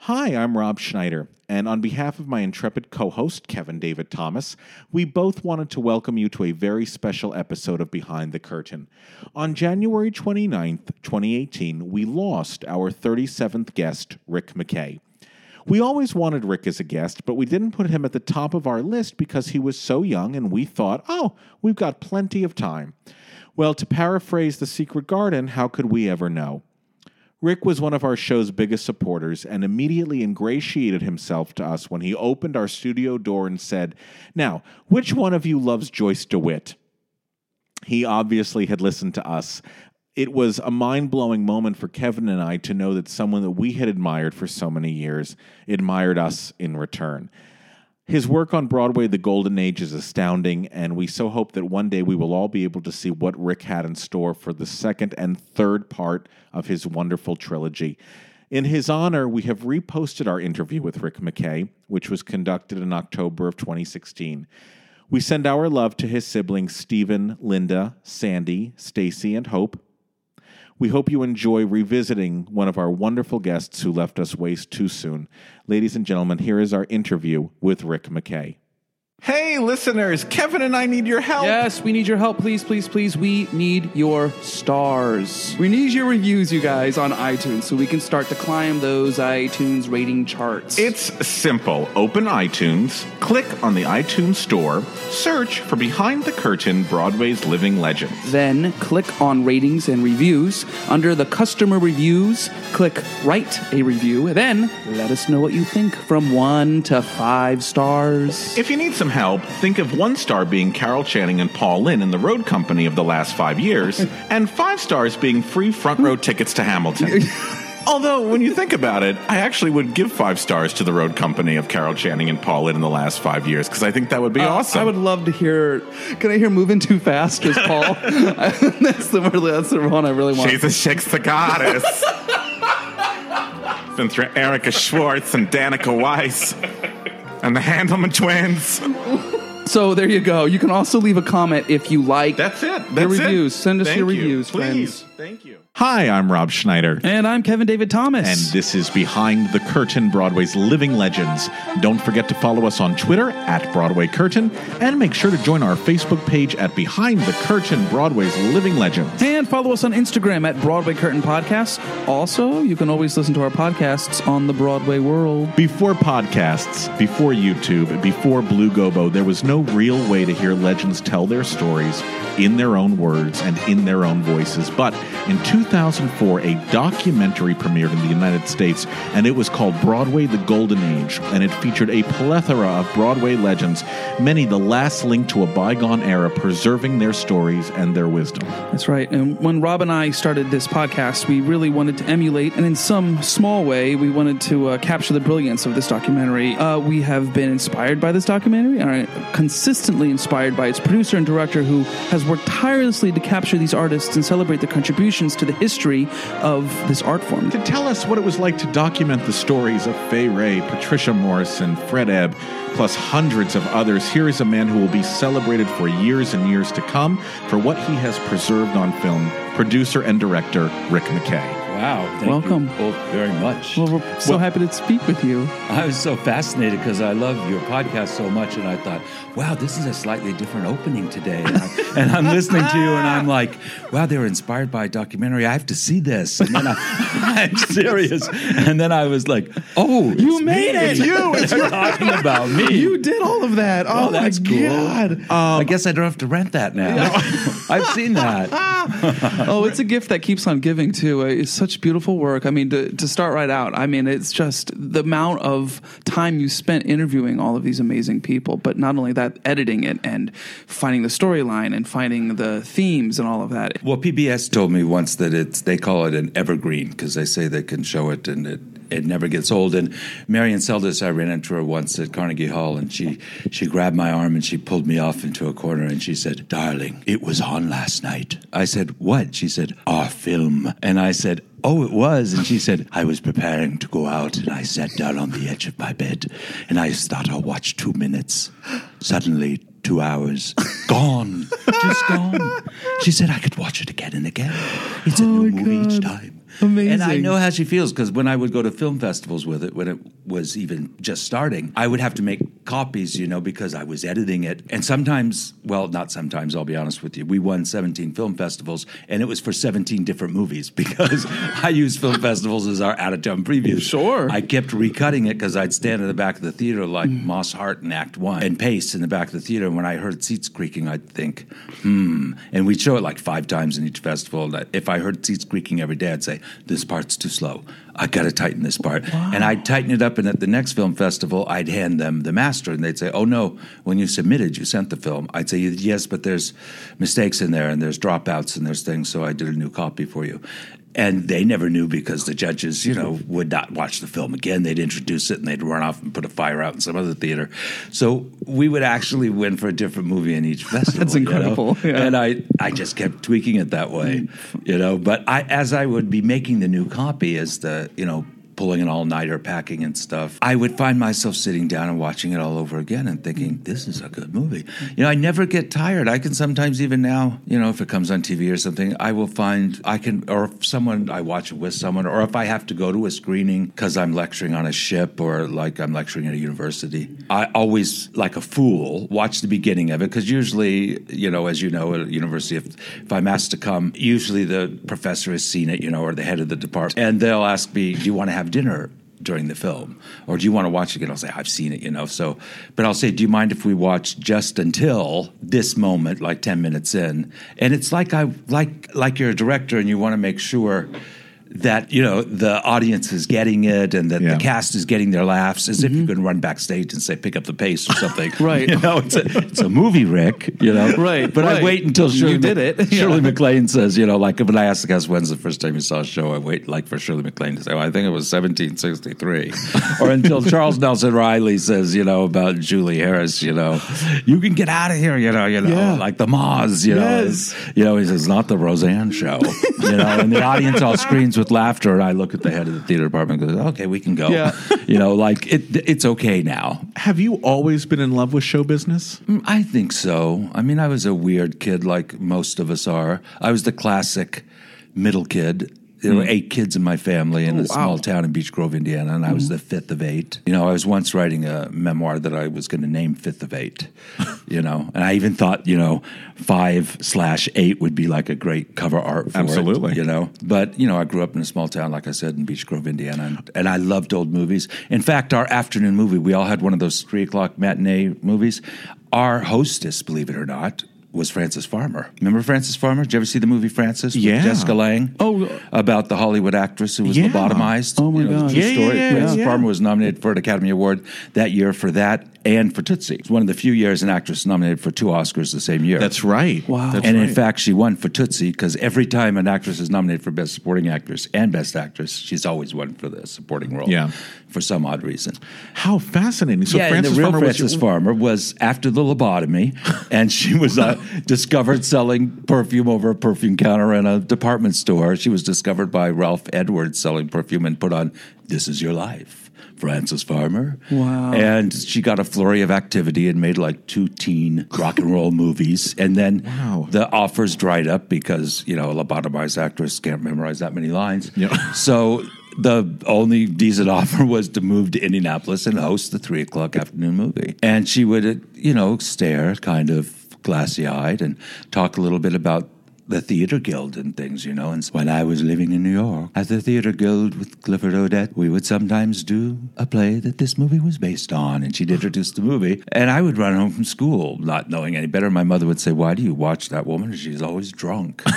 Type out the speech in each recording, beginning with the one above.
Hi, I'm Rob Schneider, and on behalf of my intrepid co host, Kevin David Thomas, we both wanted to welcome you to a very special episode of Behind the Curtain. On January 29th, 2018, we lost our 37th guest, Rick McKay. We always wanted Rick as a guest, but we didn't put him at the top of our list because he was so young and we thought, oh, we've got plenty of time. Well, to paraphrase The Secret Garden, how could we ever know? Rick was one of our show's biggest supporters and immediately ingratiated himself to us when he opened our studio door and said, Now, which one of you loves Joyce DeWitt? He obviously had listened to us. It was a mind blowing moment for Kevin and I to know that someone that we had admired for so many years admired us in return. His work on Broadway, The Golden Age, is astounding, and we so hope that one day we will all be able to see what Rick had in store for the second and third part of his wonderful trilogy. In his honor, we have reposted our interview with Rick McKay, which was conducted in October of 2016. We send our love to his siblings Stephen, Linda, Sandy, Stacy, and Hope. We hope you enjoy revisiting one of our wonderful guests who left us waste too soon. Ladies and gentlemen, here is our interview with Rick McKay. Hey, listeners, Kevin and I need your help. Yes, we need your help. Please, please, please. We need your stars. We need your reviews, you guys, on iTunes so we can start to climb those iTunes rating charts. It's simple. Open iTunes, click on the iTunes store, search for Behind the Curtain Broadway's Living Legends. Then click on ratings and reviews. Under the customer reviews, click write a review. Then let us know what you think from one to five stars. If you need some help, think of one star being Carol Channing and Paul Lynde in the road company of the last five years, and five stars being free front row tickets to Hamilton. Although, when you think about it, I actually would give five stars to the road company of Carol Channing and Paul Lynde in the last five years because I think that would be Uh, awesome. I would love to hear. Can I hear "Moving Too Fast" as Paul? that's the that's the one I really want. A Shiksa Goddess. Been through Erica Schwartz and Danica Weiss and the Handelman twins. So there you go. You can also leave a comment if you like. That's it. your That's it. reviews. Send us Thank your you. reviews, Please. friends. Thank you. Hi, I'm Rob Schneider. And I'm Kevin David Thomas. And this is Behind the Curtain Broadway's Living Legends. Don't forget to follow us on Twitter at Broadway Curtain and make sure to join our Facebook page at Behind the Curtain Broadway's Living Legends. And follow us on Instagram at Broadway Curtain Podcasts. Also, you can always listen to our podcasts on the Broadway World. Before podcasts, before YouTube, before Blue Gobo, there was no real way to hear legends tell their stories in their own words and in their own voices. But in 2004, a documentary premiered in the United States, and it was called Broadway the Golden Age, and it featured a plethora of Broadway legends, many the last link to a bygone era, preserving their stories and their wisdom. That's right. And when Rob and I started this podcast, we really wanted to emulate, and in some small way, we wanted to uh, capture the brilliance of this documentary. Uh, we have been inspired by this documentary and are consistently inspired by its producer and director, who has worked tirelessly to capture these artists and celebrate their contributions to the history of this art form. To tell us what it was like to document the stories of Fay Wray, Patricia Morison, Fred Ebb, plus hundreds of others, here is a man who will be celebrated for years and years to come for what he has preserved on film, producer and director Rick McKay. Wow. Thank Welcome. you both very much. Well, we're so happy to speak with you. I was so fascinated because I love your podcast so much, and I thought, wow, this is a slightly different opening today. And, I, I'm listening to you, and I'm like, wow, they were inspired by a documentary. I have to see this. And then I, I'm serious. And then I was like, oh, You made me. it. You. It's They're talking about me. You did all of that. Oh, that's my cool. God. I guess I don't have to rent that now. I've seen that. oh, it's a gift that keeps on giving too. Uh, It's such beautiful work. I mean, to, to start right out, I mean, it's just the amount of time you spent interviewing all of these amazing people, but not only that, editing it and finding the storyline and finding the themes and all of that. Well, PBS told me once that it's they call it an evergreen because they say they can show it and it it never gets old. And Marian Seldes, I ran into her once at Carnegie Hall, and she she grabbed my arm and she pulled me off into a corner and she said, "Darling, it was on last night." I said, "What?" She said, "Our film." And I said. Oh, it was. And she said, I was preparing to go out and I sat down on the edge of my bed and I thought I'll watch two minutes. Suddenly, two hours gone, just gone. She said I could watch it again and again. It's a new oh movie each time. Amazing. And I know how she feels because when I would go to film festivals with it, when it was even just starting, I would have to make copies, you know, because I was editing it. And sometimes, well, not sometimes, I'll be honest with you, we won 17 film festivals and it was for 17 different movies because I use film festivals as our out of town previews. Sure. I kept recutting it because I'd stand in the back of the theater like Moss Hart in Act One and Pace in the back of the theater. And when I heard seats creaking, I'd think, hmm. And we'd show it like five times in each festival. And if I heard seats creaking every day, I'd say, this part's too slow. I got to tighten this part. And I'd tighten it up. And at the next film festival, I'd hand them the master. And they'd say, oh, no, when you submitted, you sent the film. I'd say, yes, but there's mistakes in there and there's dropouts and there's things. So I did a new copy for you. And they never knew because the judges, you know, would not watch the film again. They'd introduce it and they'd run off and put a fire out in some other theater. So we would actually win for a different movie in each festival. That's you know? incredible, yeah. And I, I just kept tweaking it that way, mm. you know. But I, as I would be making the new copy, as the, you know, pulling an all nighter, packing and stuff, I would find myself sitting down and watching it all over again and thinking, mm-hmm. this is a good movie. You know, I never get tired. I can sometimes, even now, you know, if it comes on TV or something, I will find I can, or if someone, I watch it with someone, or if I have to go to a screening because I'm lecturing on a ship or like I'm lecturing at a university, I always, like a fool, watch the beginning of it because usually, you know, as you know, at a university, if, if I'm asked to come, usually the professor has seen it, you know, or the head of the department, and they'll ask me, do you want to have dinner during the film or do you want to watch it again? I'll say i've seen it you know so but i'll say do you mind if we watch just until this moment like 10 minutes in? And it's like i like like you're a director and you want to make sure that you know the audience is getting it and that Yeah. the cast is getting their laughs as if you mm-hmm. can run backstage and say pick up the pace or something Right. you know it's a, it's a movie rick you know Right, but right. i wait until You Shirley did Mac- it. Shirley Yeah. MacLaine says, you know, like when I ask the guys when's the first time you saw a show, I wait like for Shirley MacLaine to say, well, I think it was 1763. or until Charles Nelson Reilly says, you know, about Julie Harris, you know, you can get out of here, you know, you know, Yeah. like the Moz, you Yes. know. You know, he says, not the Roseanne show. you know, and the audience all screams with laughter, and I look at the head of the theater department and goes, okay, we can go. Yeah. You know, like it, it's okay now. Have you always been in love with show business? Mm, I think so. I mean, I was a weird kid like most of us are. I was the classic middle kid. There were hmm. eight kids in my family in Oh, a small wow. town in Beech Grove, Indiana, and I was hmm. the fifth of eight. You know, I was once writing a memoir that I was going to name Fifth of Eight, you know, and I even thought, you know, five slash eight would be like a great cover art for Absolutely. it, you know. But, you know, I grew up in a small town, like I said, in Beech Grove, Indiana, and, and I loved old movies. In fact, our afternoon movie, we all had one of those three o'clock matinee movies. Our hostess, believe it or not, was Frances Farmer. Remember Frances Farmer? Did you ever see the movie Frances with Yeah. Jessica Lange. Oh. about the Hollywood actress who was Yeah. lobotomized. Oh, my You know, the gosh. true Yeah, yeah, story. yeah, Frances yeah. Farmer was nominated for an Academy Award that year for that and for Tootsie. It's one of the few years an actress nominated for two Oscars the same year. That's right. Wow. That's and in fact, she won for Tootsie because every time an actress is nominated for Best Supporting Actress and Best Actress, she's always won for the supporting role. Yeah. For some odd reason. how fascinating. So yeah, Frances and the real Farmer was your- Farmer was after the lobotomy, and she was uh, discovered selling perfume over a perfume counter in a department store. She was discovered by Ralph Edwards selling perfume and put on "This Is Your Life." Frances Farmer. Wow. And she got a flurry of activity and made like two teen rock and roll movies. And then the offers dried up because, you know, a lobotomized actress can't memorize that many lines. So the only decent offer was to move to Indianapolis and host the three o'clock afternoon movie. And she would, you know, stare kind of glassy eyed and talk a little bit about the Theater Guild and things, you know. And when I was living in New York at the Theater Guild with Clifford Odets, we would sometimes do a play that this movie was based on. And she'd introduce the movie. And I would run home from school not knowing any better. My mother would say, Why do you watch that woman? She's always drunk.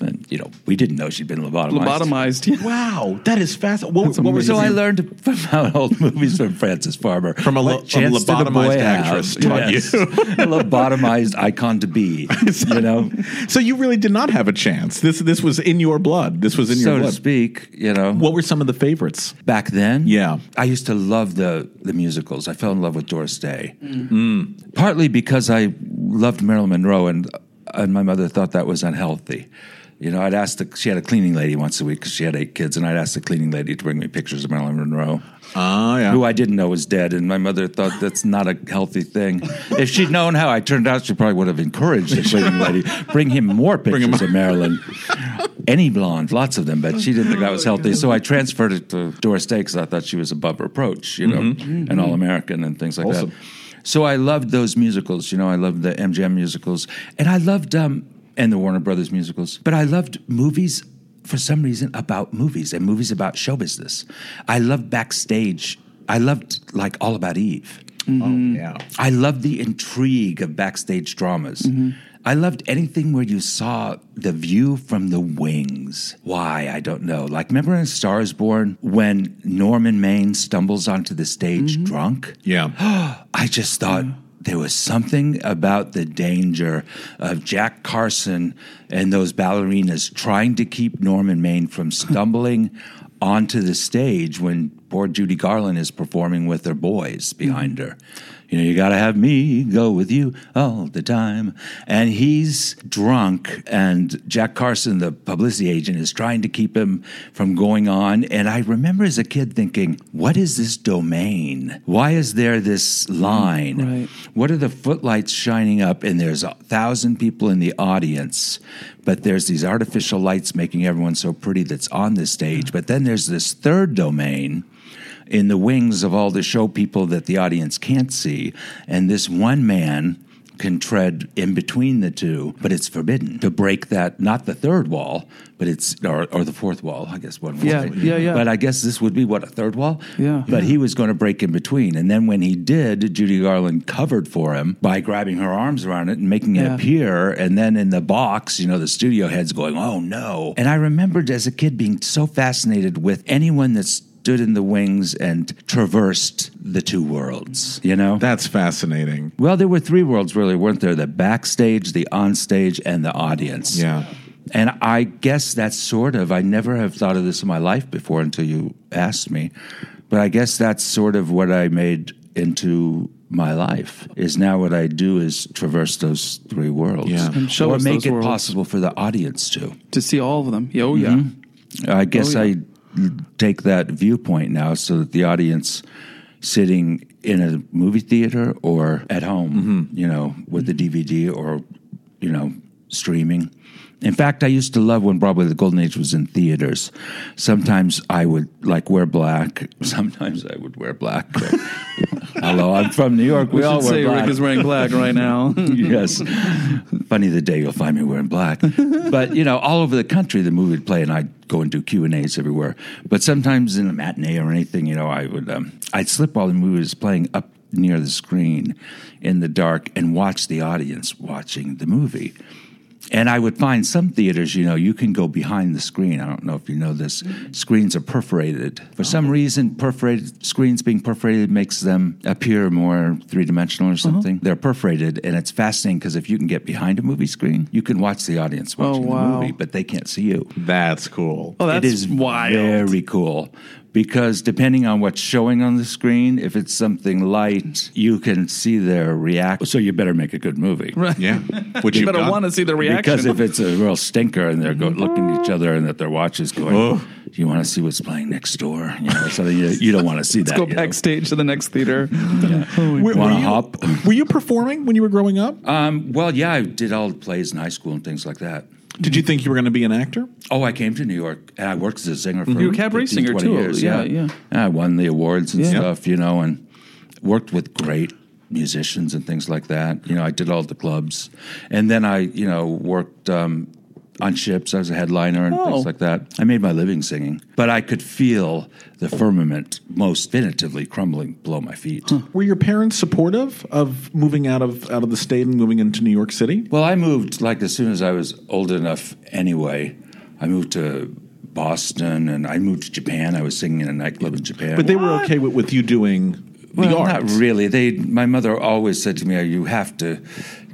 and, you know, we didn't know she'd been lobotomized. Lobotomized. Yeah. Wow, that is fascinating. What, what so I learned from old movies from Frances Farmer. From a lo- What a chance did lobotomized boy actress taught Yes. a lobotomized icon to be. You know, So you really did not have a chance. This this was in your blood. This was in your so to speak. You know, What were some of the favorites? back then. Yeah. I used to love the the musicals. I fell in love with Doris Day, Mm. partly because I loved Marilyn Monroe, and and my mother thought that was unhealthy. You know, I'd ask the she had a cleaning lady once a week because she had eight kids, and I'd ask the cleaning lady to bring me pictures of Marilyn Monroe. Ah, yeah. Who I didn't know was dead, and my mother thought that's not a healthy thing. If she'd known how I turned out, she probably would have encouraged the cleaning lady bring him more pictures of Marilyn. Any blonde, lots of them, but she didn't think that was healthy. So I transferred it to Doris Day because I thought she was above reproach, you know, Mhm. and all American and things like Awesome. that. So I loved those musicals. You know, I loved the MGM musicals, and I loved um, and the Warner Brothers musicals. But I loved movies for some reason about movies and movies about show business. I loved backstage. I loved like All About Eve. Mm-hmm. Oh mm-hmm. yeah. I loved the intrigue of backstage dramas. Mm-hmm. I loved anything where you saw the view from the wings. Why? I don't know. Like, remember in Stars Born when Norman Maine stumbles onto the stage drunk? Yeah. I just thought there was something about the danger of Jack Carson and those ballerinas trying to keep Norman Maine from stumbling onto the stage when poor Judy Garland is performing with her boys behind her. You know, you got to have me go with you all the time. And he's drunk, and Jack Carson, the publicity agent, is trying to keep him from going on. And I remember as a kid thinking, what is this domain? Why is there this line? Right. What are the footlights shining up? And there's a thousand people in the audience, but there's these artificial lights making everyone so pretty that's on the stage. But then there's this third domain in the wings of all the show people that the audience can't see. And this one man can tread in between the two, but it's forbidden to break that, not the third wall, but it's, or, or the fourth wall, I guess one Yeah, say. yeah, yeah. But I guess this would be what, a third wall? Yeah. But he was going to break in between. And then when he did, Judy Garland covered for him by grabbing her arms around it and making it Yeah. appear. And then in the box, you know, the studio head's going, oh no. And I remembered as a kid being so fascinated with anyone that stood in the wings and traversed the two worlds, you know? That's fascinating. Well, there were three worlds, really, weren't there? The backstage, the onstage, and the audience. Yeah. And I guess that's sort of, I never have thought of this in my life before until you asked me. But I guess that's sort of what I made into my life is now what I do is traverse those three worlds. Yeah. And show or us make those it worlds. possible for the audience to. To see all of them. Yeah, Oh, yeah. Mm-hmm. I guess Oh, yeah. I take that viewpoint now so that the audience sitting in a movie theater or at home, mm-hmm. you know, with the DVD or, you know, streaming. In fact, I used to love when Broadway the Golden Age was in theaters. Sometimes I would like wear black. Sometimes I would wear black. Hello, I'm from New York. We, We all wear say black Rick is wearing black right now. yes. Funny the day you'll find me wearing black. But you know, all over the country, the movie would play, and I'd go and do Q and A's everywhere. But sometimes in a matinee or anything, you know, I would um, I'd slip while the movie was playing up near the screen in the dark and watch the audience watching the movie. And I would find some theaters, you know, you can go behind the screen. I don't know if you know this. Screens are perforated. For some oh. reason, perforated screens being perforated makes them appear more three dimensional or uh-huh. something. They're perforated, and it's fascinating because if you can get behind a movie screen, you can watch the audience oh, watching wow. the movie, but they can't see you. That's cool. Oh, that's it is wild. very cool because depending on what's showing on the screen, if it's something light, you can see their reaction. So you better make a good movie. Right. Yeah. Which you better want to see the reaction. Because if it's a real stinker and they're go- looking at each other and that their watch is going, Oh. do you want to see what's playing next door? You know, something you, you don't want to see Let's that. go you know. backstage to the next theater. Were, were Wanna you, hop? were you performing when you were growing up? Um, well, yeah, I did all the plays in high school and things like that. Did you think you were going to be an actor? Oh, I came to New York and I worked as a singer for You were a cabaret 15, singer, 20 too. Years, Yeah, yeah. I won the awards and Yeah. stuff, you know, and worked with great musicians and things like that. You know, I did all the clubs, and then I, you know, worked um, on ships. I was a headliner and Oh. things like that. I made my living singing, but I could feel the firmament most definitively crumbling below my feet. Were your parents supportive of moving out of out of the state and moving into New York City? Well, I moved like as soon as I was old enough anyway. I moved to Boston and I moved to Japan. I was singing in a nightclub in Japan. But they were okay with, with you doing well, the not really. They, my mother always said to me, oh, "You have to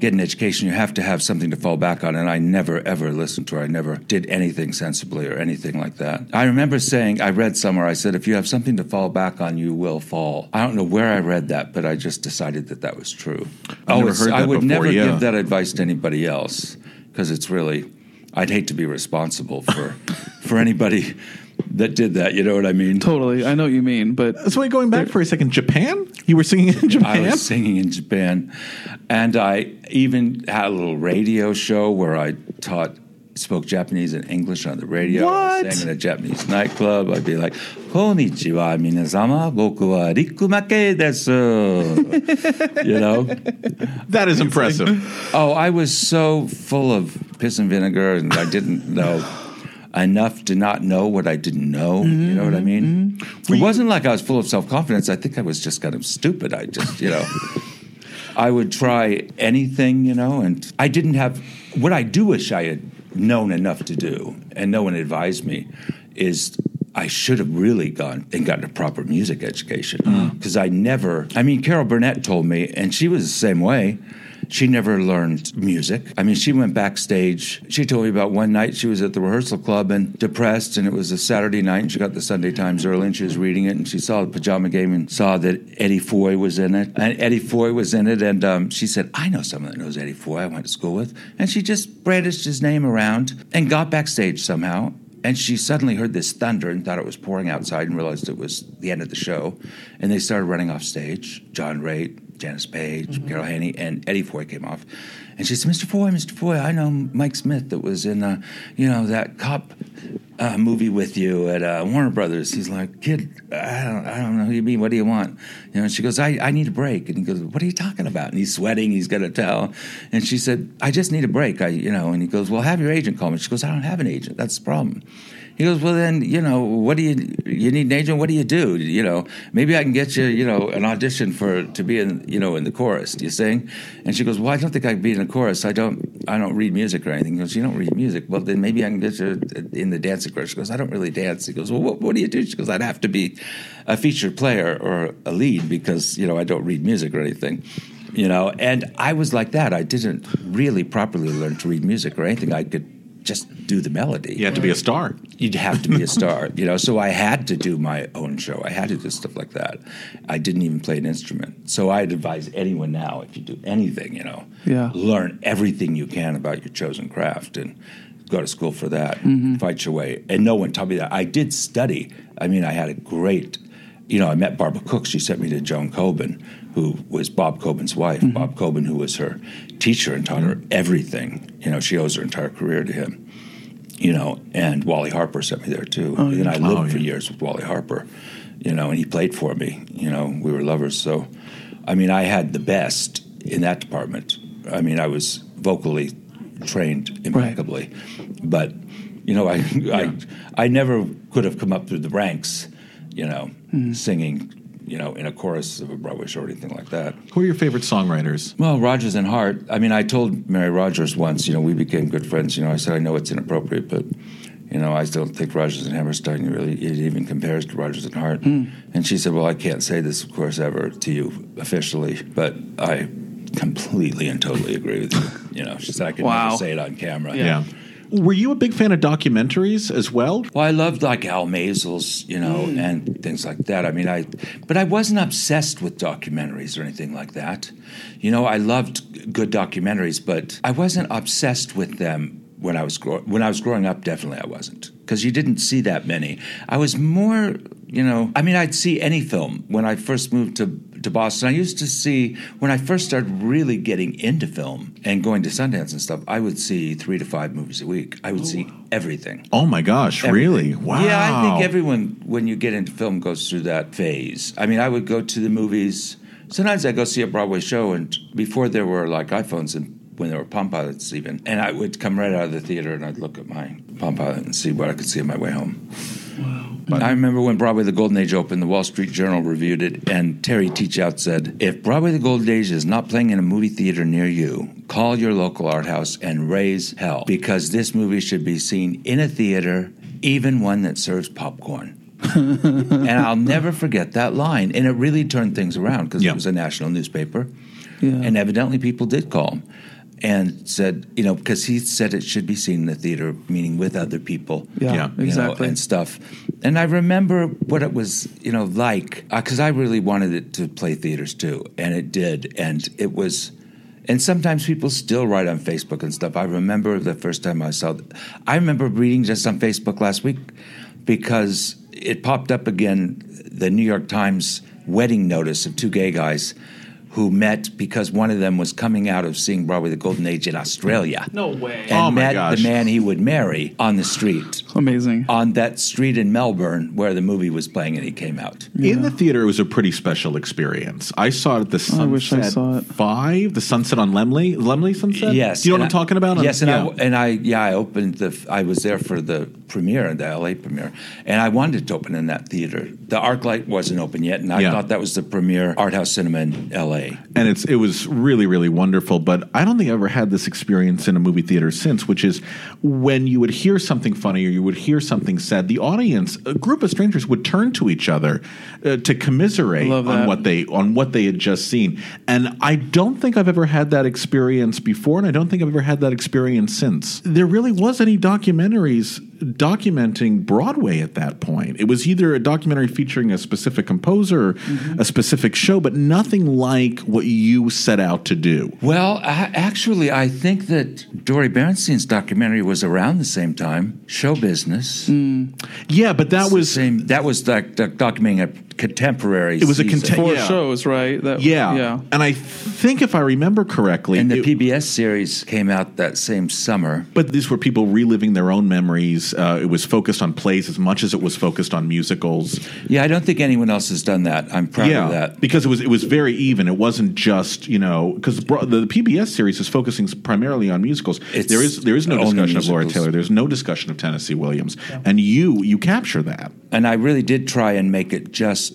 get an education. You have to have something to fall back on." And I never ever listened to her. I never did anything sensibly or anything like that. I remember saying, I read somewhere, I said, "If you have something to fall back on, you will fall." I don't know where I read that, but I just decided that that was true. I've never it's- heard I would before, never yeah. give that advice to anybody else because it's really. I'd hate to be responsible for for anybody that did that. You know what I mean? Totally, I know what you mean, but So wait, going back for a second, Japan? You were singing in Japan? I was singing in Japan, and I even had a little radio show where I taught. Spoke Japanese and English on the radio. I What? sang in a Japanese nightclub. I'd be like, "Konnichiwa, minasama. Boku wa rikumake desu." you know. that is impressive. Oh, I was so full of piss and vinegar, and I didn't know enough to not know what I didn't know. You mm-hmm, know what I mm-hmm. mean? It wasn't like I was full of self confidence. I think I was just kind of stupid. I just, you know, I would try anything, you know, and I didn't have what I do wish I had known enough to do, and no one advised me, is. I should have really gone and gotten a proper music education uh-huh. because I never. I mean, Carol Burnett told me, and she was the same way. She never learned music. I mean, she went backstage. She told me about one night she was at the rehearsal club and depressed, and it was a Saturday night, and she got the Sunday Times early, and she was reading it, and she saw the pajama game and saw that Eddie Foy was in it, and Eddie Foy was in it, and um, she said, "I know someone that knows Eddie Foy. I went to school with," and she just brandished his name around and got backstage somehow. And she suddenly heard this thunder and thought it was pouring outside and realized it was the end of the show. And they started running off stage. John Raitt, Janis Paige, Carol Haney, and Eddie Foy came off. And she said, Mr. Foy, Mr. Foy, I know Mike Smith that was in, uh, you know, that cop uh, movie with you at uh, Warner Brothers. He's like, kid, I don't, I don't know who you mean. What do you want? You know, and she goes, I, I need a break. And he goes, what are you talking about? And he's sweating. He's got a towel. And she said, I just need a break. I, you know, and he goes, well, have your agent call me. She goes, I don't have an agent. That's the problem. He goes, well, then, you know, what do you, you need an agent? What do you do? You know, maybe I can get you, you know, an audition for, to be in, you know, in the chorus. Do you sing? And she goes, well, I don't think I can be in the chorus. I don't, I don't read music or anything. He goes, you don't read music? Well, then maybe I can get you in the dancing chorus. She goes, I don't really dance. He goes, well, what, what do you do? She goes, I'd have to be a featured player or a lead because, you know, I don't read music or anything. You know, and I was like that. I didn't really properly learn to read music or anything. I could just do the melody. You had to be a star. You'd have to be a star, you know. So I had to do my own show. I had to do stuff like that. I didn't even play an instrument. So I'd advise anyone now, if you do anything, you know, Yeah. learn everything you can about your chosen craft and go to school for that. Mm-hmm. Fight your way. And no one taught me that. I did study. I mean, I had a great. You know, I met Barbara Cook. She sent me to Joan Kobin, who was Bob Kobin's wife. Mm-hmm. Bob Kobin, who was her teacher and taught her everything. You know, she owes her entire career to him you know, and Wally Harper sent me there too. Oh, and I lived Oh, for years with Wally Harper, you know, and he played for me. You know, we were lovers. So, I mean, I had the best in that department. I mean, I was vocally trained impeccably, but you know, I, I I never could have come up through the ranks, you know, Mm-hmm. singing. You know, in a chorus of a Broadway show or anything like that. Who are your favorite songwriters? Well, Rodgers and Hart. I mean, I told Mary Rodgers once, you know, we became good friends. You know, I said, I know it's inappropriate, but, you know, I don't think Rodgers and Hammerstein really, it even compares to Rodgers and Hart. And she said, Well, I can't say this, of course, ever to you officially, but I completely and totally agree with you. You know, she said, I could Wow. never say it on camera. Yeah. Were you a big fan of documentaries as well? Well, I loved like Al Maysles', you know, hmm. and things like that. I mean, I, but I wasn't obsessed with documentaries or anything like that. You know, I loved good documentaries, but I wasn't obsessed with them when I was grow- when I was growing up. Definitely, I wasn't because you didn't see that many. I was more, you know, I mean, I'd see any film when I first moved to to Boston. I used to see when I first started really getting into film and going to Sundance and stuff. I would see three to five movies a week. I would see everything. Oh my gosh, really? Wow. Yeah, I think everyone, when you get into film, goes through that phase. I mean, I would go to the movies. Sometimes I go see a Broadway show, and before there were like iPhones and when there were Palm Pilots even, and I would come right out of the theater and I'd look at my Palm Pilot and see what I could see on my way home. I remember when Broadway the Golden Age opened, the Wall Street Journal reviewed it, and Terry Teachout said, If Broadway the Golden Age is not playing in a movie theater near you, call your local art house and raise hell, because this movie should be seen in a theater, even one that serves popcorn. and I'll never forget that line. And it really turned things around because it was a national newspaper. And evidently people did call him and said, you know, because he said it should be seen in the theater, meaning with other people. Yeah, Yeah. you know, exactly. and stuff. And I remember what it was, you know, like, uh, because I really wanted it to play theaters too. And it did. And it was. And sometimes people still write on Facebook and stuff. I remember the first time I saw. I remember reading just on Facebook last week because it popped up again. The New York Times wedding notice of two gay guys who met because one of them was coming out of seeing Broadway the Golden Age in Australia. No way. And Oh, my met gosh. the man he would marry on the street. Amazing. On that street in Melbourne where the movie was playing and he came out. In the theater, it was a pretty special experience. I saw it at the Sunset I wish I saw it. Five, the Sunset on Laemmle, Laemmle Sunset. Yes. Do you know what I'm I- talking about? Yes, and yeah. I and I yeah, I opened the I was there for the premiere, the LA premiere, and I wanted to open in that theater. The ArcLight wasn't open yet, and I Yeah. thought that was the premier art house cinema in LA. And it's it was really really wonderful but i don't think i ever had this experience in a movie theater since which is when you would hear something funny or you would hear something said the audience a group of strangers would turn to each other uh, to commiserate on what they on what they had just seen. And i don't think i've ever had that experience before and i don't think i've ever had that experience since. There really was any documentaries documenting broadway at that point it was either a documentary featuring a specific composer Mm-hmm. a specific show but nothing like what you set out to do Well, a- actually, I think that Dori Berinstein's documentary was around the same time. Show business. yeah but that was same. That was doc- documenting a contemporary. It was a season. conte- Four yeah. shows, right? That, yeah. Yeah. and i think if i remember correctly And the it- PBS series came out that same summer. But these were people reliving their own memories. Uh, it was focused on plays as much as it was focused on musicals. Yeah, I don't think anyone else has done that. I'm proud yeah, of that. because it was it was very even. It wasn't just you know because the, the PBS series is focusing primarily on musicals. It's there is there is no only discussion of Laurette. Taylor. There's no discussion of Tennessee Williams, and you you capture that. And I really did try and make it just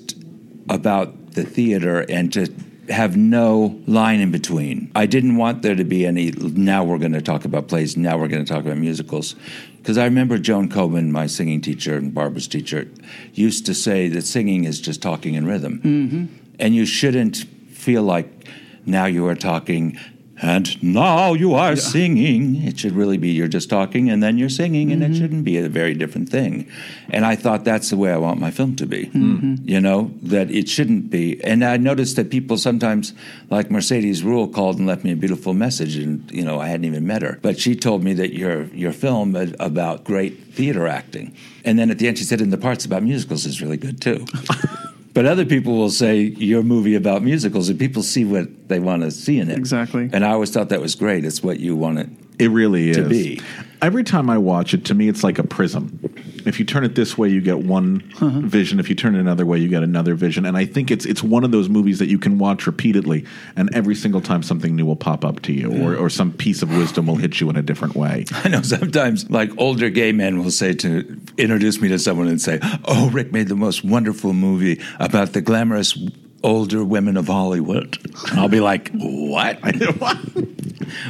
about the theater and to have no line in between. I didn't want there to be any, now we're going to talk about plays, now we're going to talk about musicals. Because I remember Joan Kobin, my singing teacher and Barbara's teacher, used to say that singing is just talking in rhythm. Mm-hmm. And you shouldn't feel like now you are talking and now you are singing. It should really be you're just talking and then you're singing, and it mm-hmm. shouldn't be a very different thing. And I thought that's the way I want my film to be. Mm-hmm. You know, that it shouldn't be. And I noticed that people sometimes, like Mercedes Ruehl, called and left me a beautiful message, and you know, I hadn't even met her, but she told me that your your film is about great theater acting. And then at the end, she said, "And the parts about musicals is really good too." But other people will say your movie about musicals, and people see what they want to see in it. Exactly. And I always thought that was great. It's what you want it. It really is. To be. Every time I watch it, to me, it's like a prism. If you turn it this way, you get one uh-huh. vision. If you turn it another way, you get another vision. And I think it's it's one of those movies that you can watch repeatedly, and every single time something new will pop up to you, or, or some piece of wisdom will hit you in a different way. I know sometimes, like older gay men will say to introduce me to someone and say, "Oh, Rick made the most wonderful movie about the glamorous older women of Hollywood." And I'll be like, "What?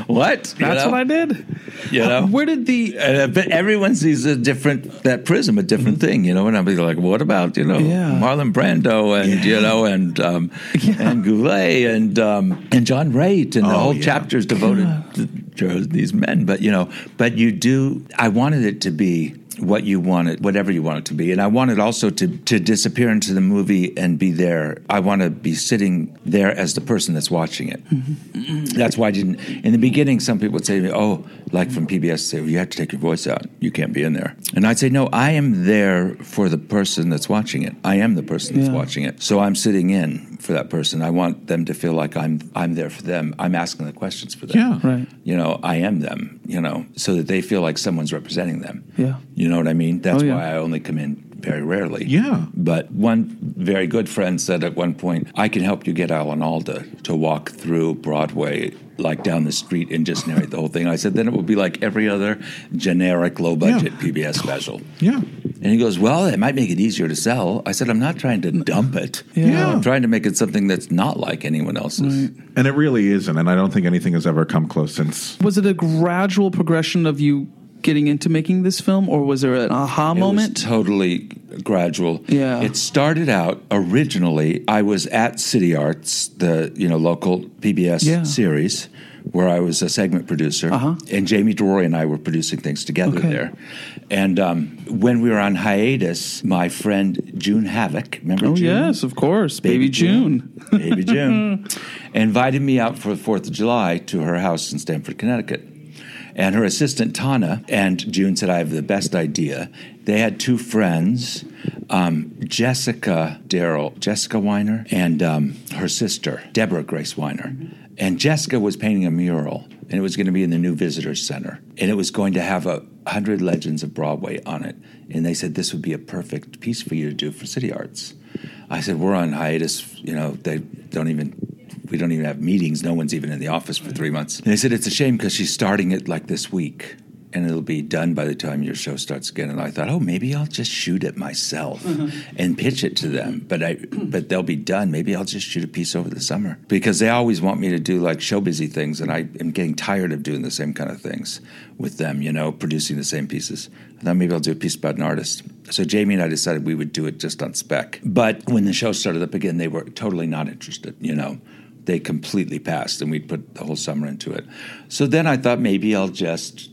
what? You That's know? what I did. You know, Where did the uh, but everyone sees a different that prism, a different thing, you know. And I'll be like, what about you know Yeah. Marlon Brando and you know and um, and Goulet and um, and John Wright and the Oh, whole yeah. chapters devoted to, to these men. But you know, but you do. I wanted it to be what you wanted, whatever you want it to be, and I wanted also to to disappear into the movie and be there. I want to be sitting there as the person that's watching it. Mm-hmm. That's why I didn't. In the beginning, some people would say to me, "Oh, like from PBS, say well, you have to take your voice out. You can't be in there." And I'd say, "No, I am there for the person that's watching it. I am the person that's Yeah. watching it. So I'm sitting in for that person. I want them to feel like I'm I'm there for them. I'm asking the questions for them. Yeah. Right. You know, I am them. You know, so that they feel like someone's representing them. Yeah. You know what I mean? That's Oh, yeah. why I only come in very rarely. Yeah. But one very good friend said at one point, I can help you get Alan Alda to walk through Broadway, like down the street, and just narrate the whole thing. I said, then it would be like every other generic, low budget PBS special. Yeah. And he goes, Well, it might make it easier to sell. I said, I'm not trying to dump it. Yeah. I'm trying to make it something that's not like anyone else's. And it really isn't. And I don't think anything has ever come close since. was it a gradual progression of you getting into making this film, or was there an aha It moment? was totally gradual. Yeah. It started out originally. I was at City Arts, the you know local PBS Yeah. series, where I was a segment producer, Uh-huh. and Jamie Drury and I were producing things together Okay. there. And um, when we were on hiatus, my friend June Havoc, remember oh June? yes, of course, Baby, June. Baby June, invited me out for the 4th of July to her house in Stamford, Connecticut. And her assistant, Tana, and June said, I have the best idea. They had two friends, um, Jessica Darrell, Jessica Weiner, and um, her sister, Deborah Grace Winer. And Jessica was painting a mural, and it was going to be in the new Visitors Center. And it was going to have a 100 Legends of Broadway on it. And they said, This would be a perfect piece for you to do for City Arts. I said, We're on hiatus. You know, they don't even we don't even have meetings. No one's even in the office for three months. And they said, it's a shame because she's starting it like this week and it'll be done by the time your show starts again. And I thought, oh, maybe I'll just shoot it myself mm-hmm. and pitch it to them. But I, but they'll be done. Maybe I'll just shoot a piece over the summer because they always want me to do like show busy things, and I am getting tired of doing the same kind of things with them. You know, producing the same pieces. I thought maybe I'll do a piece about an artist. So Jamie and I decided we would do it just on spec. But when the show started up again, they were totally not interested. You know they completely passed and we'd put the whole summer into it. So then I thought maybe I'll just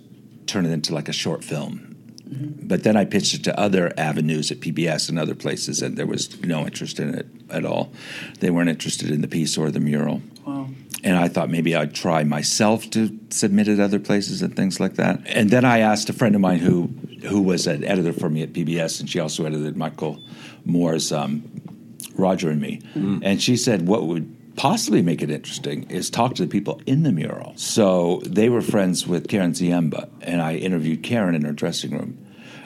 turn it into like a short film. But then I pitched it to other avenues at PBS and other places, and there was no interest in it at all. They weren't interested in the piece or the mural. Wow. And I thought maybe I'd try myself to submit it other places and things like that. And then I asked a friend of mine who who was an editor for me at PBS, and she also edited Michael Moore's um, Roger and Me. And she said, what would possibly make it interesting is talk to the people in the mural. So they were friends with Karen Ziemba, and I interviewed Karen in her dressing room.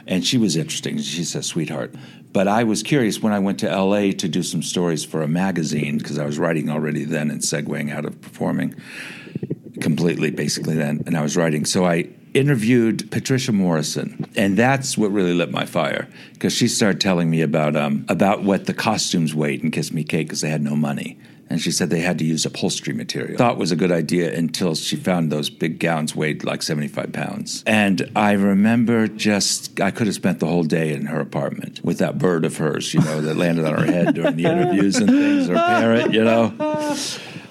And she was interesting. She's a sweetheart. But I was curious when I went to LA to do some stories for a magazine, because I was writing already then and segueing out of performing completely, basically, then. And I was writing. So I interviewed Patricia Morison, and that's what really lit my fire because she started telling me about um, about what the costumes weighed in Kiss Me Kate because they had no money. And she said they had to use upholstery material. Thought was a good idea until she found those big gowns weighed like 75 pounds. And I remember just, I could have spent the whole day in her apartment with that bird of hers, you know, that landed on her head during the interviews and things, her parrot, you know.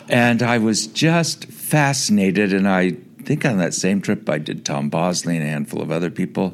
And I was just fascinated. And I think on that same trip, I did Tom Bosley and a handful of other people.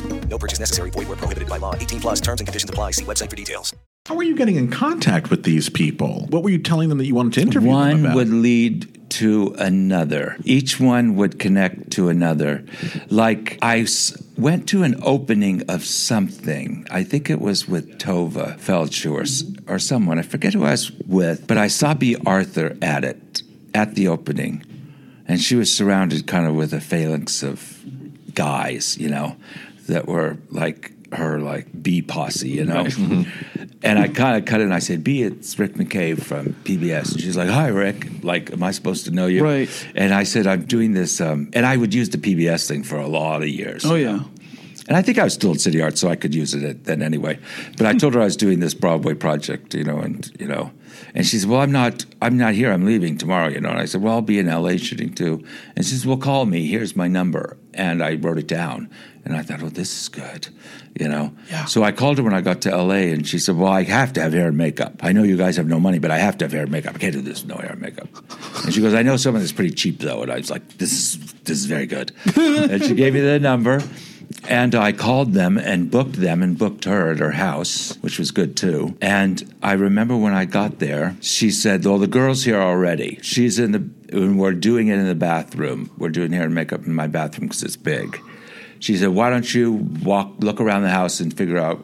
No purchase necessary. Void where prohibited by law. 18 plus terms and conditions apply. See website for details. How were you getting in contact with these people? What were you telling them that you wanted to interview them One would lead to another. Each one would connect to another. Like I went to an opening of something. I think it was with Tovah Feldshuh or, s- or someone. I forget who I was with, but I saw Bea Arthur at it at the opening, and she was surrounded kind of with a phalanx of guys, you know, that were like her like Bea posse, you know. And I kind of cut it and I said, Bea, it's Rick McKay from PBS. And she's like, Hi, Rick. Like, am I supposed to know you? Right. And I said, I'm doing this. Um, and I would use the PBS thing for a lot of years. Oh yeah. know. And I think I was still at City Arts, so I could use it then anyway. But I told her I was doing this Broadway project, you know, and you know, and she said, "Well, I'm not, I'm not here. I'm leaving tomorrow, you know." And I said, "Well, I'll be in LA shooting too." And she says, "Well, call me. Here's my number." And I wrote it down, and I thought, "Oh, this is good," you know. Yeah. So I called her when I got to LA, and she said, "Well, I have to have hair and makeup. I know you guys have no money, but I have to have hair and makeup. I can't do this with no hair and makeup." And she goes, "I know someone that's pretty cheap though," and I was like, "This is this is very good." and she gave me the number. And I called them and booked them and booked her at her house, which was good too. And I remember when I got there, she said, Well, the girl's here already. She's in the, and we're doing it in the bathroom. We're doing hair and makeup in my bathroom because it's big. She said, Why don't you walk, look around the house and figure out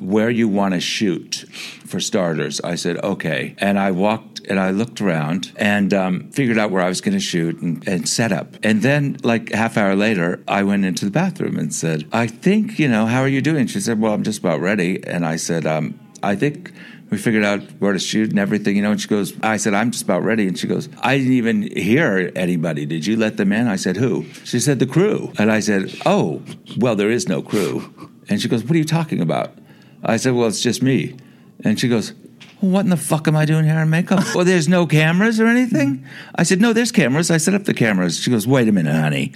where you want to shoot for starters? I said, Okay. And I walked and I looked around and um, figured out where I was going to shoot and, and set up. And then, like half hour later, I went into the bathroom and said, I think, you know, how are you doing? She said, Well, I'm just about ready. And I said, um, I think we figured out where to shoot and everything, you know. And she goes, I said, I'm just about ready. And she goes, I didn't even hear anybody. Did you let them in? I said, Who? She said, The crew. And I said, Oh, well, there is no crew. And she goes, What are you talking about? I said, Well, it's just me. And she goes, well, what in the fuck am I doing here in makeup? well, there's no cameras or anything? I said, no, there's cameras. I set up the cameras. She goes, wait a minute, honey.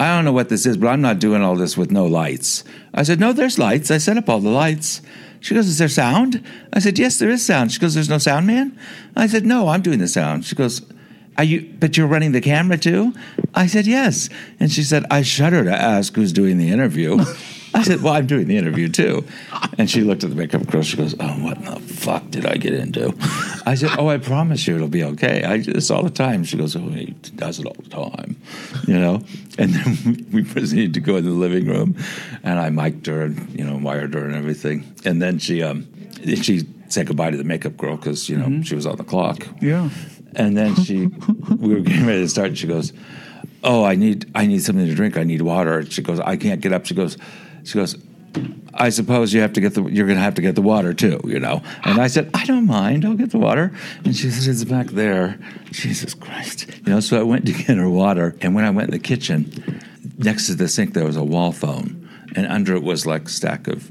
I don't know what this is, but I'm not doing all this with no lights. I said, no, there's lights. I set up all the lights. She goes, is there sound? I said, yes, there is sound. She goes, there's no sound man? I said, no, I'm doing the sound. She goes, are you, but you're running the camera too? I said, yes. And she said, I shudder to ask who's doing the interview. I said, well, I'm doing the interview too. And she looked at the makeup girl. She goes, oh, what in the fuck did I get into? I said, oh, I promise you it'll be okay. I do this all the time. She goes, oh, he does it all the time, you know? And then we proceeded to go in the living room and I mic'd her and, you know, wired her and everything. And then she, um, she said goodbye to the makeup girl because, you know, she was on the clock. Yeah. And then she, we were getting ready to start. And she goes, "Oh, I need, I need something to drink. I need water." She goes, "I can't get up." She goes, "She goes, I suppose you have to get the, you're going to have to get the water too, you know." And I said, "I don't mind. I'll get the water." And she said, "It's back there." Jesus Christ, you know. So I went to get her water, and when I went in the kitchen, next to the sink there was a wall phone, and under it was like a stack of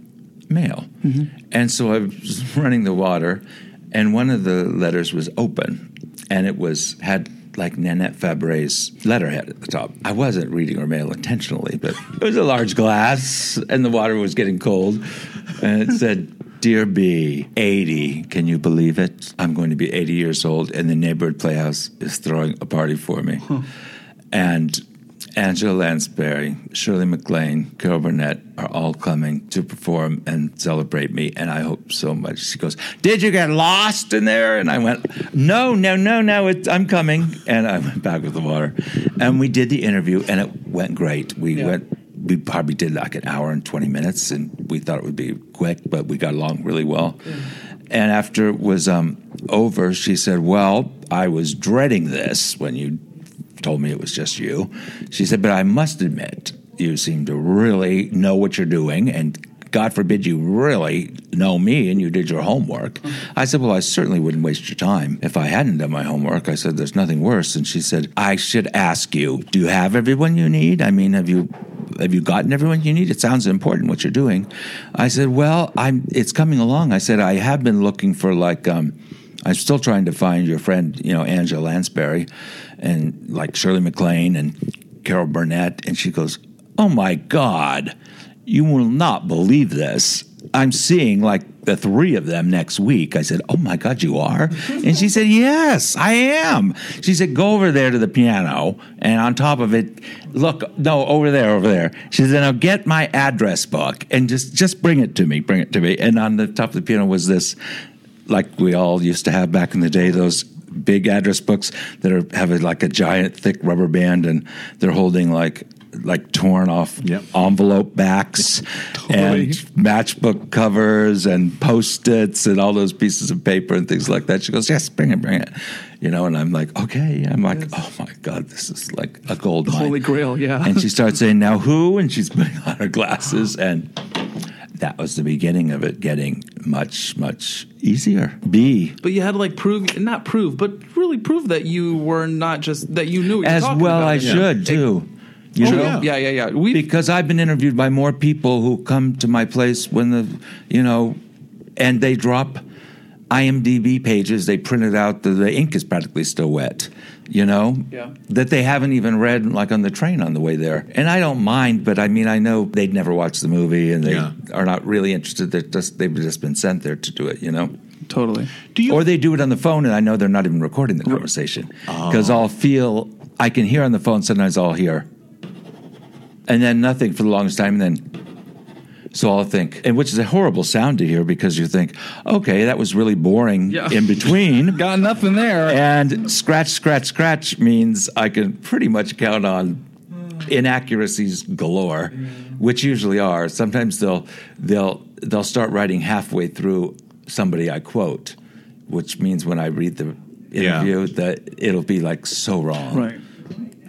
mail. Mm-hmm. And so I was running the water, and one of the letters was open, and it was had like Nanette Fabray's letterhead at the top. I wasn't reading her mail intentionally, but it was a large glass, and the water was getting cold, and it said. Dear B, 80. Can you believe it? I'm going to be 80 years old, and the neighborhood playhouse is throwing a party for me. And Angela Lansbury, Shirley MacLaine, Carol Burnett are all coming to perform and celebrate me, and I hope so much. She goes, "Did you get lost in there?" And I went, "No, no, no, no, it's, I'm coming." And I went back with the water, and we did the interview, and it went great. We went. We probably did like an hour and twenty minutes, and we thought it would be quick, but we got along really well. And after it was um, over, she said, "Well, I was dreading this when you told me it was just you. She said, But I must admit, you seem to really know what you're doing, and God forbid you really know me and you did your homework. I said, Well, I certainly wouldn't waste your time if I hadn't done my homework. I said, There's nothing worse. And she said, I should ask you, do you have everyone you need? I mean, have you. Have you gotten everyone you need? It sounds important what you're doing. I said, "Well, I'm. It's coming along." I said, "I have been looking for like um, I'm still trying to find your friend, you know, Angela Lansbury, and like Shirley MacLaine and Carol Burnett. And she goes, Oh my God, you will not believe this. I'm seeing like the three of them next week. I said, Oh my God, you are? And she said, Yes, I am. She said, Go over there to the piano, and on top of it, look, no, over there, over there. She said, Now get my address book and just just bring it to me, bring it to me. And on the top of the piano was this, like we all used to have back in the day, those big address books that are have a, like a giant thick rubber band, and they're holding like like torn off envelope backs and matchbook covers and post-its and all those pieces of paper and things like that. She goes, "Yes, bring it, bring it." You know, and I'm like, "Okay." I'm like, "Oh my god, this is like a gold mine." Holy Grail, yeah. and she starts saying, "Now who?" And she's putting on her glasses, and that was the beginning of it getting much, much easier. B. But you had to like prove, not prove, but really prove that you were not just that you knew what you were As well, about. I Yeah. should too. You Oh, know? yeah, yeah, yeah. We because I've been interviewed by more people who come to my place when the, you know, and they drop IMDb pages. They print it out. The, the ink is practically still wet. You know, Yeah. that they haven't even read like on the train on the way there. And I don't mind, but I mean, I know they'd never watched the movie and they Yeah. are not really interested. They're just they've just been sent there to do it. You know. Totally. Do you? Or they do it on the phone, and I know they're not even recording the conversation oh. because I'll feel I can hear on the phone. Sometimes I'll hear, and then nothing for the longest time, and then so I'll think, and which is a horrible sound to hear because you think, okay, that was really boring Yeah. in between. got nothing there. And scratch, scratch, scratch means I can pretty much count on inaccuracies galore, which usually are. Sometimes they'll they'll they'll start writing halfway through somebody I quote, which means when I read the Yeah. interview that it'll be like so wrong. Right.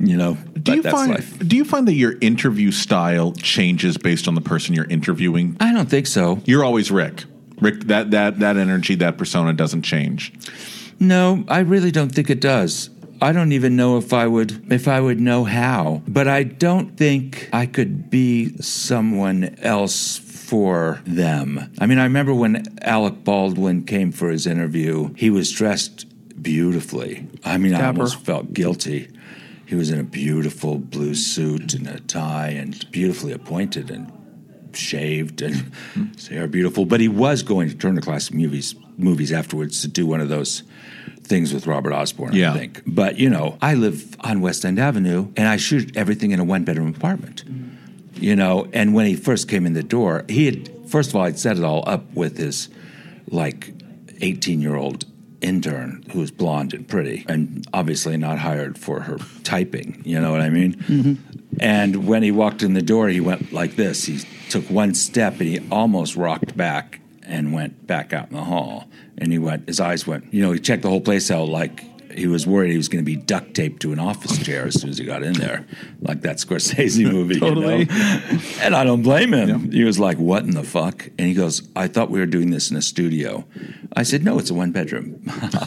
You know, Do but you that's find life. do you find that your interview style changes based on the person you're interviewing? I don't think so. You're always Rick. Rick that that that energy, that persona doesn't change. No, I really don't think it does. I don't even know if I would if I would know how. But I don't think I could be someone else for them. I mean, I remember when Alec Baldwin came for his interview, he was dressed beautifully. I mean, I almost felt guilty. He was in a beautiful blue suit and a tie and beautifully appointed and shaved and hmm. his hair beautiful. But he was going to Turner Classic movies movies afterwards to do one of those things with Robert Osborne, Yeah. I think. But you know, I live on West End Avenue and I shoot everything in a one bedroom apartment. You know, and when he first came in the door, he had first of all I'd set it all up with his like eighteen year old intern who was blonde and pretty and obviously not hired for her typing. You know what I mean? Mm-hmm. And when he walked in the door, he went like this. He took one step and he almost rocked back and went back out in the hall. And he went, his eyes went, you know, he checked the whole place out like he was worried he was going to be duct taped to an office chair as soon as he got in there, like that Scorsese movie. Totally. You know? And I don't blame him. He was like, what in the fuck? And he goes, I thought we were doing this in a studio. I said, no, it's a one bedroom.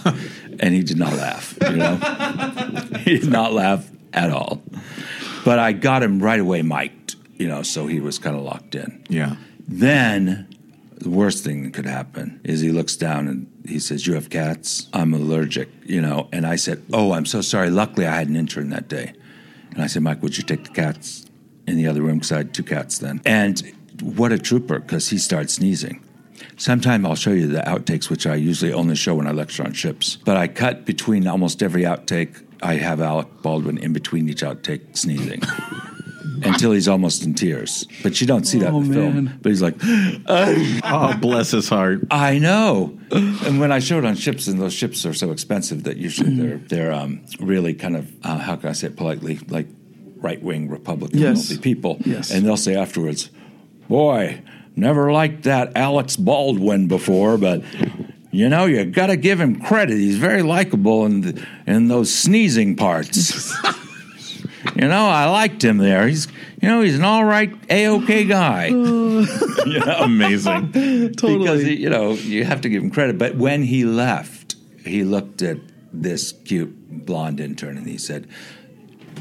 and he did not laugh, you know? he did not laugh at all. But I got him right away mic'd, you know, so he was kind of locked in. Yeah. Then the worst thing that could happen is he looks down and he says, You have cats? I'm allergic, you know. And I said, Oh, I'm so sorry. Luckily, I had an intern that day. And I said, Mike, would you take the cats in the other room? Because I had two cats then. And what a trooper, because he started sneezing. Sometime I'll show you the outtakes, which I usually only show when I lecture on ships. But I cut between almost every outtake. I have Alec Baldwin in between each outtake sneezing. Until he's almost in tears, but you don't see that Oh, in the film. But he's like, Oh, bless his heart. I know. And when I showed on ships, and those ships are so expensive that usually they're they're um, really kind of uh, how can I say it politely, like right wing Republican Yes. people. Yes. And they'll say afterwards, "Boy, never liked that Alex Baldwin before, but." You know, you got to give him credit. He's very likable in in those sneezing parts. you know, I liked him there. He's, you know, he's an all right, a okay guy. you know? Amazing. Totally. Because he, you know you have to give him credit. But when he left, he looked at this cute blonde intern and he said,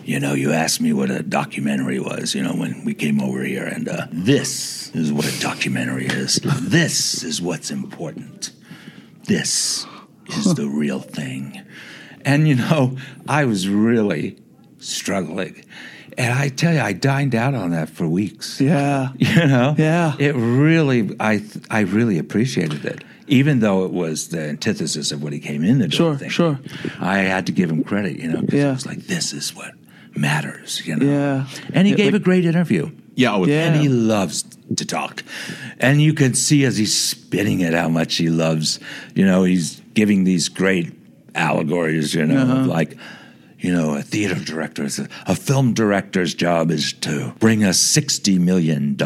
"You know, you asked me what a documentary was. You know, when we came over here, and uh, this is what a documentary is. This is what's important. This is the real thing." And you know, I was really struggling. And I tell you, I dined out on that for weeks. Yeah. You know? Yeah. It really, I, I really appreciated it. Even though it was the antithesis of what he came in the door Sure, thinking. sure. I had to give him credit, you know, because Yeah. it was like, this is what matters, you know? Yeah. And he Yeah, gave like- a great interview. Yeah, oh, Yeah. And he loves to talk. And you can see as he's spinning it how much he loves, you know, he's giving these great allegories, you know, Uh-huh. like, you know, a theater director, is a, a film director's job is to bring a $60 million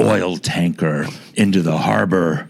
oil tanker into the harbor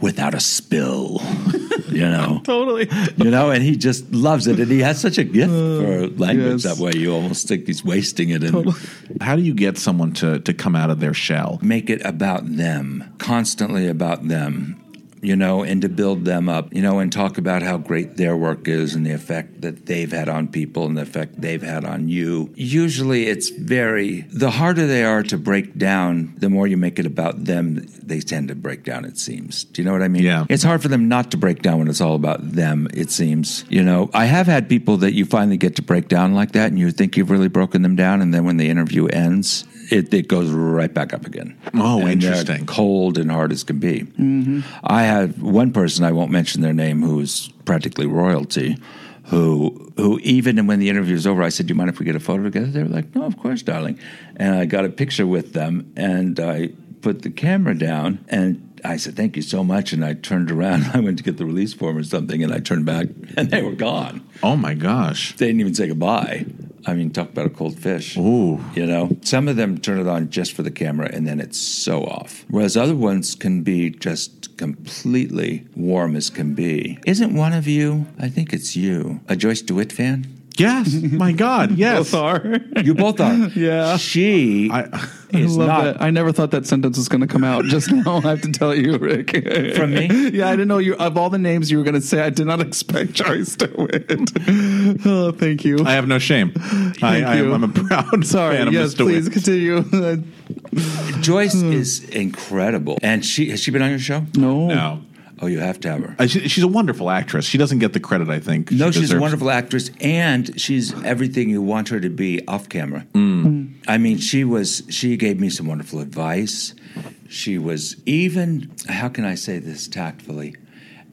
without a spill, you know. Totally. You know, and he just loves it, and he has such a gift uh, for language yes. that way. You almost think he's wasting it. And How do you get someone to, to come out of their shell? make it about them, constantly about them, you know, and to build them up, you know, and talk about how great their work is and the effect that they've had on people and the effect they've had on you. Usually it's very, the harder they are to break down, the more you make it about them, they tend to break down, it seems. Do you know what I mean? Yeah. It's hard for them not to break down when it's all about them, it seems. You know, I have had people that you finally get to break down like that and you think you've really broken them down, and then when the interview ends, it, it goes right back up again. Oh, And interesting. cold and hard as can be. Mm-hmm. I had one person, I won't mention their name, who's practically royalty, who who even when the interview was over, I said, "Do you mind if we get a photo together?" They were like, "No, of course, darling." And I got a picture with them, and I put the camera down, and I said, "Thank you so much." And I turned around, I went to get the release form or something, and I turned back, and they were gone. Oh my gosh. They didn't even say goodbye. I mean, talk about a cold fish. Ooh. You know, some of them turn it on just for the camera and then it's so off. Whereas other ones can be just completely warm as can be. Isn't one of you, I think it's you, a Joyce DeWitt fan? Yes. My God. Yes. Both are. You both are. Yeah. She I, I is love not. that. I never thought that sentence was going to come out just now. I have to tell you, Rick. From me? Yeah, I didn't know you. Of all the names you were going to say, I did not expect Joyce DeWitt. oh, thank you. I have no shame. I, I, you. am a proud Sorry. fan of yes, Miss DeWitt. please continue. Joyce Hmm. is incredible. And she has she been on your show? no. No. Oh, you have to have her. Uh, she, she's a wonderful actress. She doesn't get the credit I think. No, she she's a wonderful actress, and she's everything you want her to be off camera. I mean, she was. She gave me some wonderful advice. She was even. How can I say this tactfully?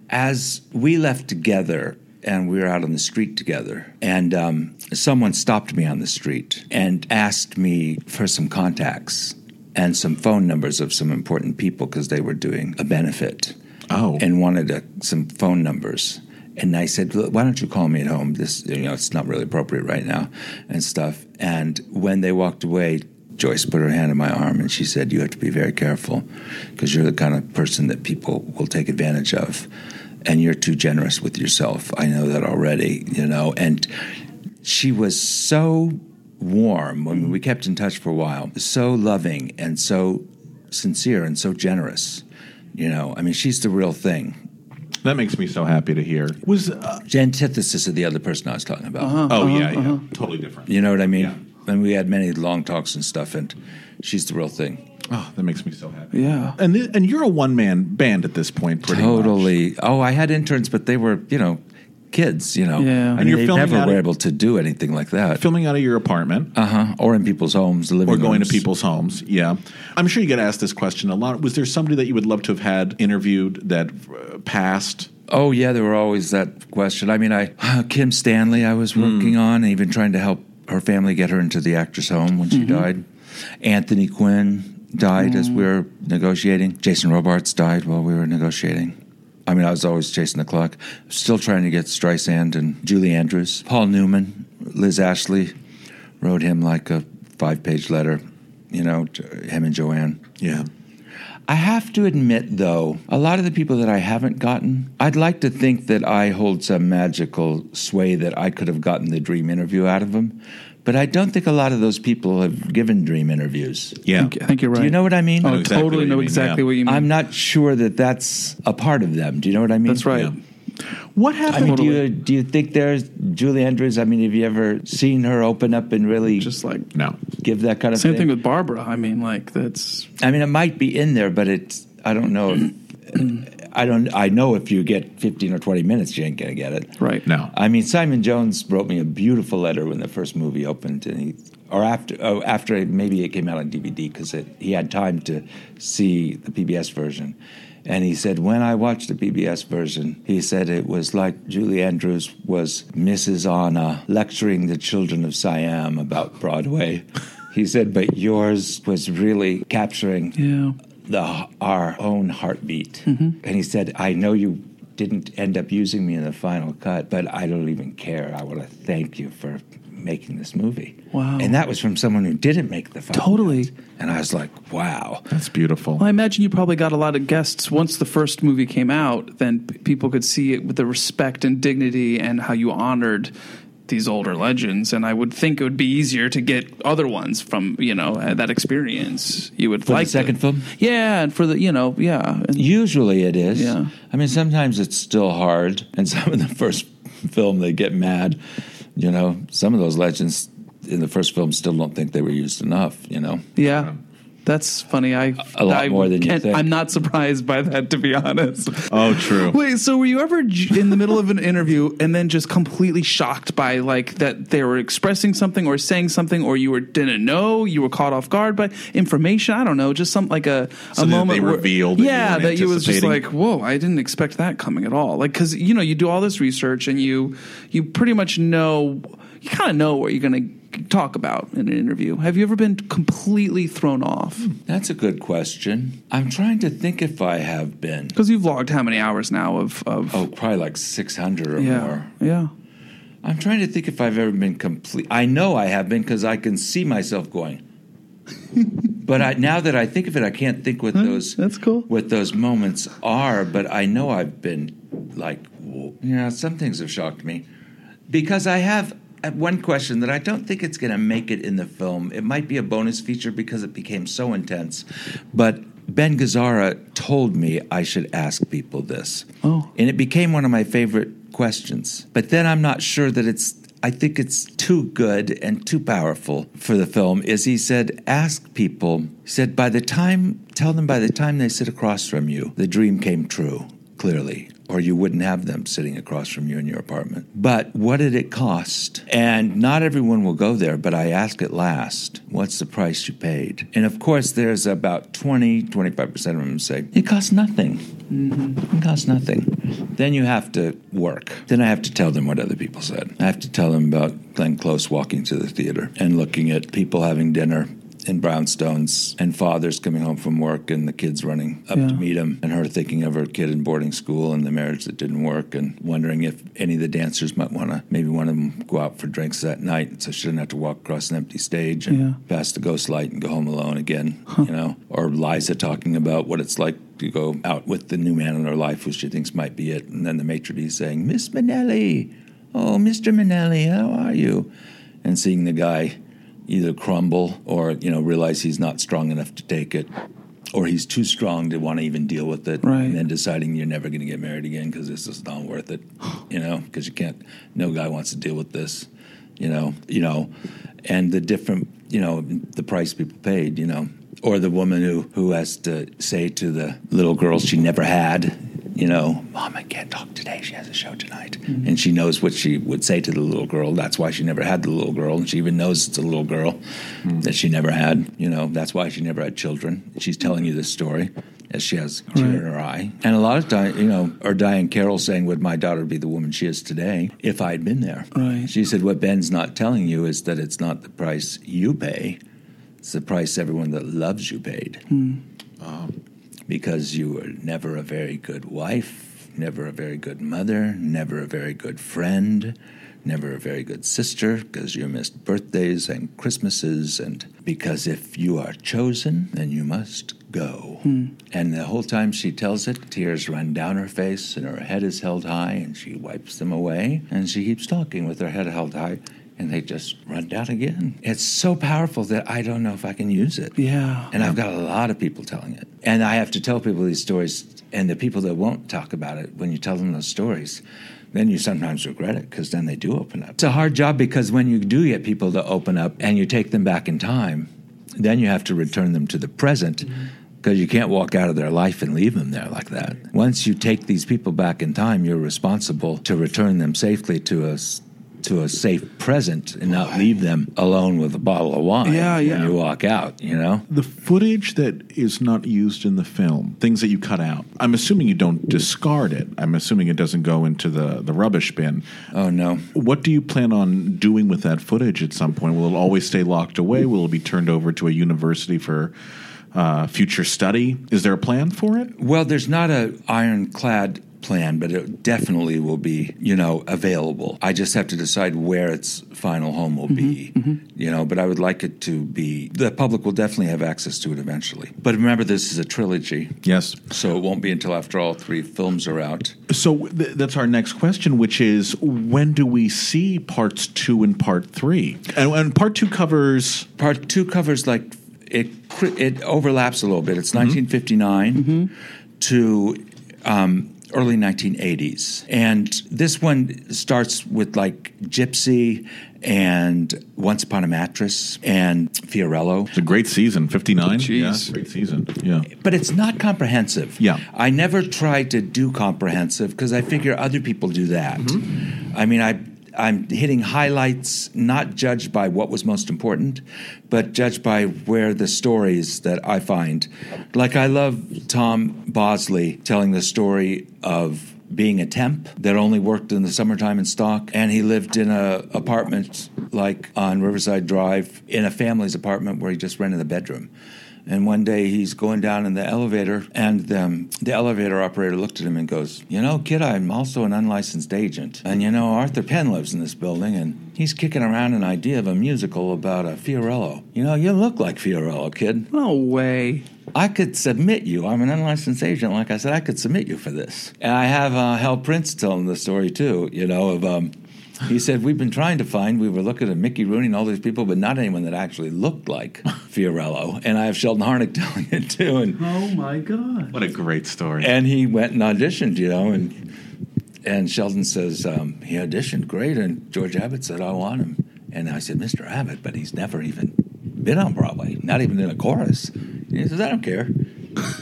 As we left together and we were out on the street together, and um, someone stopped me on the street and asked me for some contacts and some phone numbers of some important people because they were doing a benefit Oh. and wanted uh some phone numbers. And I said, "Why don't you call me at home? This, you know, it's not really appropriate right now, and stuff." And when they walked away, Joyce put her hand on my arm and she said, "You have to be very careful because you're the kind of person that people will take advantage of, and you're too generous with yourself. I know that already, you know." And she was so warm. I mean, we kept in touch for a while. So loving and so sincere and so generous. You know, I mean, she's the real thing. That makes me so happy to hear. Was uh, The antithesis of the other person I was talking about. Uh-huh, oh uh-huh, yeah yeah uh-huh. totally different. You know what I mean? Yeah. And we had many long talks and stuff, and she's the real thing. Oh, that makes me so happy. Yeah. And th- and you're a one man band at this point, pretty much. totally. Oh, I had interns, but they were, you know, kids. You know, Yeah. I And mean, you're they never were of- able to do anything like that. Filming out of your apartment. Uh huh. Or in people's homes, living or going rooms. to people's homes. Yeah, I'm sure you get asked this question a lot. Was there somebody that you would love to have had interviewed that uh, passed? Oh yeah, there were always that question. I mean, I Kim Stanley, I was working on, even trying to help her family get her into the actress home when she Mm-hmm. died. Anthony Quinn died as we were negotiating. Jason Robards died while we were negotiating. I mean, I was always chasing the clock. Still trying to get Streisand and Julie Andrews. Paul Newman, Liz Ashley, wrote him like a five-page letter. You know, to him and Joanne. Yeah. I have to admit, though, a lot of the people that I haven't gotten, I'd like to think that I hold some magical sway that I could have gotten the dream interview out of them. But I don't think a lot of those people have given dream interviews. Yeah. I think, I think you're right. Do you know what I mean? Oh, know exactly totally know mean, exactly yeah. what you mean. I'm not sure that that's a part of them. Do you know what I mean? That's right. Yeah. What I happened? mean, do you do you think there's Julie Andrews? I mean, have you ever seen her open up and really Just like no. give that kind of same thing? thing with Barbara. I mean, like that's I mean, it might be in there, but it's I don't know. If, I don't. I know if you get fifteen or twenty minutes, you ain't gonna get it. Right. now, I mean, Simon Jones wrote me a beautiful letter when the first movie opened, and he, or after, oh, after maybe it came out on DVD because he had time to see the PBS version. And he said, when I watched the PBS version, he said it was like Julie Andrews was Mrs. Anna lecturing the children of Siam about Broadway. he said, but yours was really capturing Yeah. The our own heartbeat. Mhm. And he said, I know you didn't end up using me in the final cut, but I don't even care. I want to thank you for making this movie. Wow. And that was from someone who didn't make the final Totally. cut. And I was like, wow. That's beautiful. Well, I imagine you probably got a lot of guests once the first movie came out. Then p- people could see it with the respect and dignity and how you honored these older legends. And I would think it would be easier to get other ones from you know uh, that experience. You would For the like second to- film? yeah, and for the you know yeah. And Usually it is. Yeah. I mean, sometimes it's still hard. And some of the first film, they get mad. You know, some of those legends in the first film still don't think they were used enough, you know? yeah. That's funny. I A lot I more than you think. I'm not surprised by that, to be honest. Oh, true. Wait, so were you ever in the middle of an interview and then just completely shocked by like that they were expressing something or saying something, or you were didn't know, you were caught off guard by information? I don't know, just some like a So a that moment they where- revealed that yeah, that you was just like, whoa, I didn't expect that coming at all. Like because you know you do all this research and you you pretty much know you kind of know what you're going to talk about in an interview. Have you ever been completely thrown off? Hmm, that's a good question. I'm trying to think if I have been. Because you've logged how many hours now of, of Oh, probably like 600 or yeah more. yeah. I'm trying to think if I've ever been complete. I know I have been because I can see myself going. but I, now that I think of it, I can't think what those that's cool. what those moments are. But I know I've been like, whoa. you know, some things have shocked me because I have one question that I don't think it's going to make it in the film. It might be a bonus feature because it became so intense, but. Ben Gazzara told me I should ask people this. Oh. And it became one of my favorite questions. But then I'm not sure that it's I think it's too good and too powerful for the film is he said ask people he said by the time tell them by the time they sit across from you the dream came true clearly or you wouldn't have them sitting across from you in your apartment. But what did it cost? And not everyone will go there, but I ask at last, what's the price you paid? And of course, there's about 20, 25% of them say, it costs nothing. Mm-hmm. It costs nothing. Then you have to work. Then I have to tell them what other people said. I have to tell them about Glenn Close walking to the theater and looking at people having dinner in brownstones and fathers coming home from work and the kids running up Yeah. to meet him and her thinking of her kid in boarding school and the marriage that didn't work and wondering if any of the dancers might want to maybe one of them go out for drinks that night so she didn't have to walk across an empty stage and Yeah. pass the ghost light and go home alone again you know or liza talking about what it's like to go out with the new man in her life who she thinks might be it and then the maitre d' saying miss Minnelli oh mr Minnelli how are you and seeing the guy either crumble or you know realize he's not strong enough to take it or he's too strong to want to even deal with it Right. and then deciding you're never going to get married again because this is not worth it you know because you can't no guy wants to deal with this you know you know and the different you know the price people paid you know or the woman who who has to say to the little girl she never had you know mom i can't talk today. She has a show tonight. Mm-hmm. And she knows what she would say to the little girl. That's why she never had the little girl. And she even knows it's a little girl mm-hmm. that she never had you know. That's why she never had children. She's telling you this story as she has a tear in her eye. And a lot of time you know or Diahann Carroll saying would my daughter be the woman she is today if i had been there? Right. she said what ben's not telling you is that it's not the price you pay. It's the price everyone that loves you paid hmm. um, because you were never a very good wife, never a very good mother, never a very good friend, never a very good sister because you missed birthdays and Christmases, and because if you are chosen, then you must go. Hmm. And the whole time she tells it, tears run down her face and her head is held high, and she wipes them away, and she keeps talking with her head held high. And they just run down again. It's so powerful that I don't know if I can use it. Yeah. And I've got a lot of people telling it. And I have to tell people these stories. And the people that won't talk about it, when you tell them those stories, then you sometimes regret it because then they do open up. It's a hard job because when you do get people to open up and you take them back in time, then you have to return them to the present. Mm-hmm. because you can't walk out of their life and leave them there like that. Once you take these people back in time, you're responsible to return them safely to a s- to a safe present and not leave them alone with a bottle of wine Yeah, yeah. you walk out. You know. The footage that is not used in the film, things that you cut out, I'm assuming you don't discard it. I'm assuming it doesn't go into the, the rubbish bin. Oh, no. What do you plan on doing with that footage at some point? Will it always stay locked away? Will it be turned over to a university for uh, future study? Is there a plan for it? Well, there's not a ironclad plan, but it definitely will be, you know, available. I just have to decide where its final home will be, mm-hmm. Mm-hmm. you know, but I would like it to be, the public will definitely have access to it eventually. But remember, this is a trilogy. Yes. So it won't be until after all three films are out. So th- that's our next question, which is when do we see parts two and part three? And, and part two covers. Part two covers like it. It overlaps a little bit. It's mm-hmm. 1959 to um, early 1980s, and this one starts with like Gypsy and Once Upon a Mattress and Fiorello. It's a great season, 59. Jeez. Yeah, great season. Yeah. But it's not comprehensive. Yeah. I never try to do comprehensive because I figure other people do that. Mm-hmm. I mean, I I'm hitting highlights, not judged by what was most important, but judged by where the stories that I find. Like I love Tom Bosley telling the story of being a temp that only worked in the summertime in stock and he lived in a apartment like on Riverside Drive in a family's apartment where he just rented a bedroom. And one day he's going down in the elevator, and um, the elevator operator looked at him and goes, You know, kid, I'm also an unlicensed agent. And you know, Arthur Penn lives in this building, and he's kicking around an idea of a musical about a Fiorello. You know, you look like Fiorello, kid. No way. I could submit you. I'm an unlicensed agent. Like I said, I could submit you for this. And I have uh, Hal Prince telling the story, too, you know, of. Um, he said, We've been trying to find, we were looking at Mickey Rooney and all these people, but not anyone that actually looked like Fiorello. And I have Sheldon Harnick telling it too. And Oh my god. What a great story. and he went and auditioned, you know, and and Sheldon says um, he auditioned great, and George Abbott said I want him, and I said Mr. Abbott, but he's never even been on Broadway, not even in a chorus. And he says I don't care,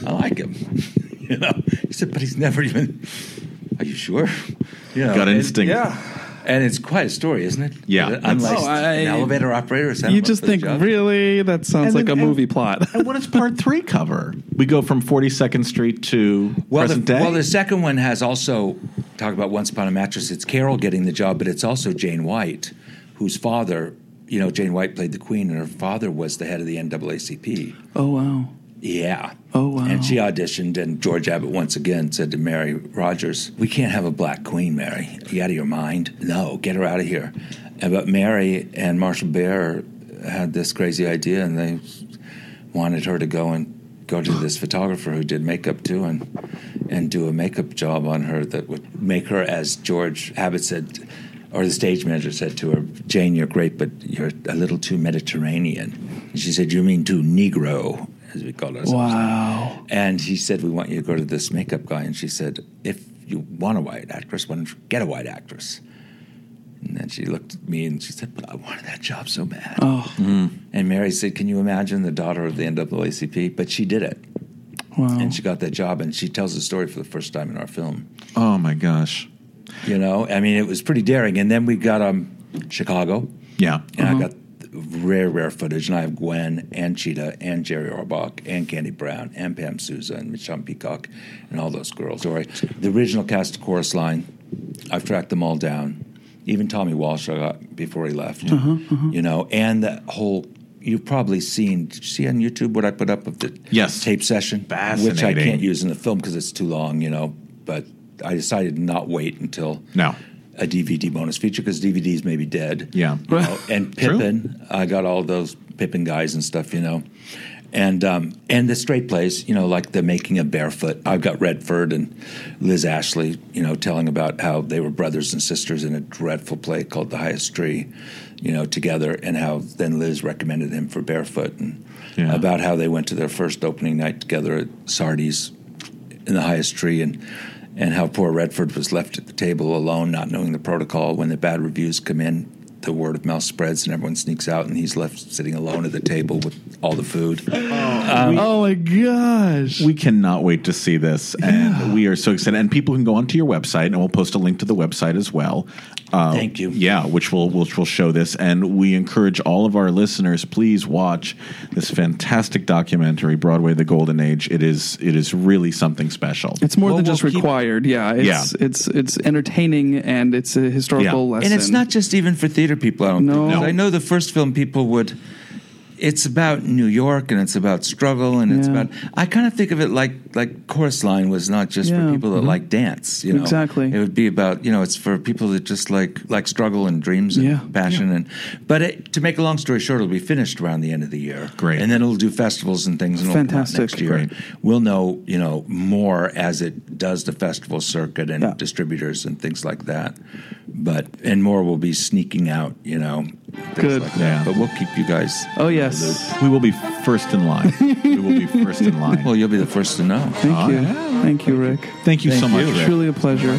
I like him, you know. He said, but he's never even. Are you sure? You know, Gut and- instinct. And it's quite a story, isn't it? Yeah. An Oh, I- an elevator operator. sent You just think, really? That sounds And like then- a and- movie plot. And what does part three cover? We go from 42nd Street to Well, the, present day. well, the second one has also talk about Once Upon a Mattress. It's Carol getting the job, but it's also Jane White, whose father, you know, Jane White played the Queen, and her father was the head of the NAACP. Oh wow. Yeah. Oh wow. And she auditioned, and George Abbott once again said to Mary Rodgers, "We can't have a black queen, Mary. Are you out of your mind? No, get her out of here." But Mary and Marshall Barer had this crazy idea, and they wanted her to go and go to this photographer who did makeup too, and and do a makeup job on her that would make her, as George Abbott said. Or the stage manager said to her, Jane, you're great, but you're a little too Mediterranean. And she said, You mean too Negro, as we call ourselves. Wow. And he said, We want you to go to this makeup guy. And she said, If you want a white actress, why don't you get a white actress? And then she looked at me and she said, But I wanted that job so bad. Oh. And Mary said, Can you imagine the daughter of the NAACP? But she did it. Wow. And she got that job. And she tells the story for the first time in our film. oh my gosh. You know, I mean, it was pretty daring. And then we got um, Chicago. Yeah. And I got rare, rare footage. And I have Gwen and Chita and Jerry Orbach and Candy Brown and Pam Sousa and Michon Peacock and all those girls. All right. The original cast of Chorus Line, I've tracked them all down. Even Thommie Walsh I got before he left. Uh-huh, uh-huh. You know, and the whole. You've probably seen. Did you see on YouTube what I put up of the Yes. tape session? Which I can't use in the film because it's too long. You know, but I decided to not wait until No. A DVD bonus feature because DVDs may be dead. Yeah. You know, and True. Pippin, I got all those Pippin guys and stuff, you know. And um, and the straight plays, you know, like the making of Barefoot. I've got Redford and Liz Ashley, you know, telling about how they were brothers and sisters in a dreadful play called The Highest Tree, you know, together, and how then Liz recommended him for Barefoot, and Yeah. about how they went to their first opening night together at Sardi's in the highest tree and and how poor Redford was left at the table alone, not knowing the protocol when the bad reviews come in. The word of mouth spreads and everyone sneaks out and he's left sitting alone at the table with all the food. Um, oh my gosh. We cannot wait to see this, and we are so excited. And people can go onto your website, and we'll post a link to the website as well. Uh, Thank you. Yeah, which will which will show this, and we encourage all of our listeners, please watch this fantastic documentary, Broadway: The Golden Age. It is it is really something special. It's more Well, than just we'll keep- required. Yeah, it's, Yeah. it's it's entertaining and it's a historical Yeah. lesson. And it's not just even for theater people. I don't No. think. No. I know the first film people would. It's about New York and it's about struggle and it's about. I kind of think of it like like Chorus Line was not just Yeah. for people that Mhm. like dance. You know, Exactly. It would be about you know it's for people that just like like struggle and dreams and Yeah. passion and. But it, to make a long story short, it'll be finished around the end of the year. Great. and then it'll do festivals and things. And it'll come Fantastic. next year. Great. We'll know you know more as it does the festival circuit and Yeah. distributors and things like that. But and more will be sneaking out. You know, things Good. Like that. But we'll keep you guys. Oh yes. We will be first in line. we will be first in line. Well, you'll be the first to know. Thank Oh, you. yeah. Thank you, Rick. Thank you so Thank much. you. Rick. Truly a pleasure.